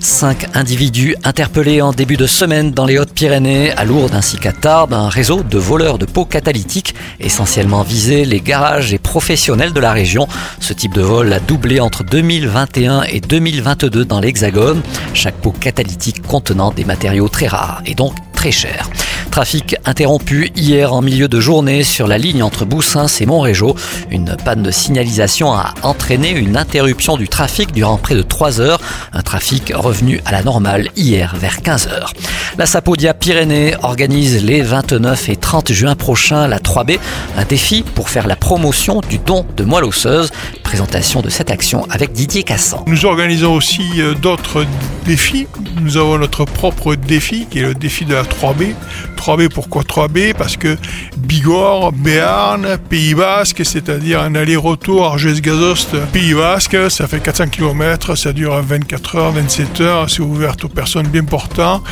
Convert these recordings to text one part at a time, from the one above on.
Cinq individus interpellés en début de semaine dans les Hautes-Pyrénées, à Lourdes ainsi qu'à Tarbes, un réseau de voleurs de pots catalytiques essentiellement visé les garages et professionnels de la région. Ce type de vol a doublé entre 2021 et 2022 dans l'Hexagone, chaque pot catalytique contenant des matériaux très rares et donc très chers. Trafic interrompu hier en milieu de journée sur la ligne entre Boussins et Montrégeau. Une panne de signalisation a entraîné une interruption du trafic durant près de 3 heures. Un trafic revenu à la normale hier vers 15 heures. La Sapodia Pyrénées organise les 29 et 30 juin prochains la 3B, un défi pour faire la promotion du don de moelle osseuse. Présentation de cette action avec Didier Cassan. Nous organisons aussi euh, d'autres défis. Nous avons notre propre défi qui est le défi de la 3B. 3B, pourquoi 3B Parce que Bigorre, Béarn, Pays Basque, c'est-à-dire un aller-retour Arges-Gazost, Pays Basque, ça fait 400 km, ça dure 24 heures, 27 heures, c'est ouvert aux personnes bien portantes.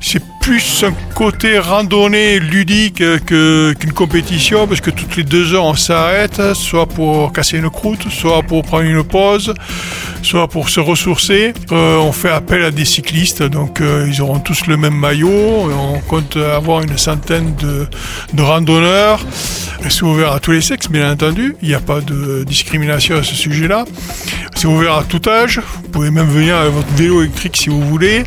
C'est plus un côté randonnée ludique qu'une compétition, parce que toutes les deux heures on s'arrête, soit pour casser une croûte, soit pour prendre une pause, soit pour se ressourcer. Euh, on fait appel à des cyclistes, donc euh, ils auront tous le même maillot. On compte avoir une centaine de, de randonneurs. C'est ouvert à tous les sexes, bien entendu. Il n'y a pas de discrimination à ce sujet-là. C'est ouvert à tout âge. Vous pouvez même venir avec votre vélo électrique si vous voulez.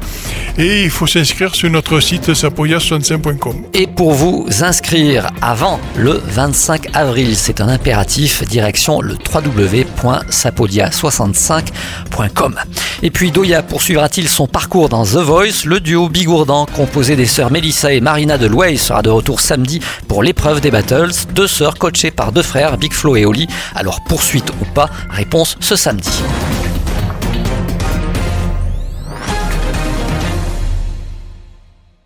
Et il faut s'inscrire sur notre site sapoya65.com. Et pour vous inscrire avant le 25 avril, c'est un impératif, direction le www.sapodia65.com. Et puis Doya poursuivra-t-il son parcours dans The Voice? Le duo Bigourdan, composé des sœurs Melissa et Marina de Louay, sera de retour samedi pour l'épreuve des battles. Deux sœurs coachées par deux frères, Big Flo et Oli. Alors poursuite ou pas? Réponse ce samedi. Thank you.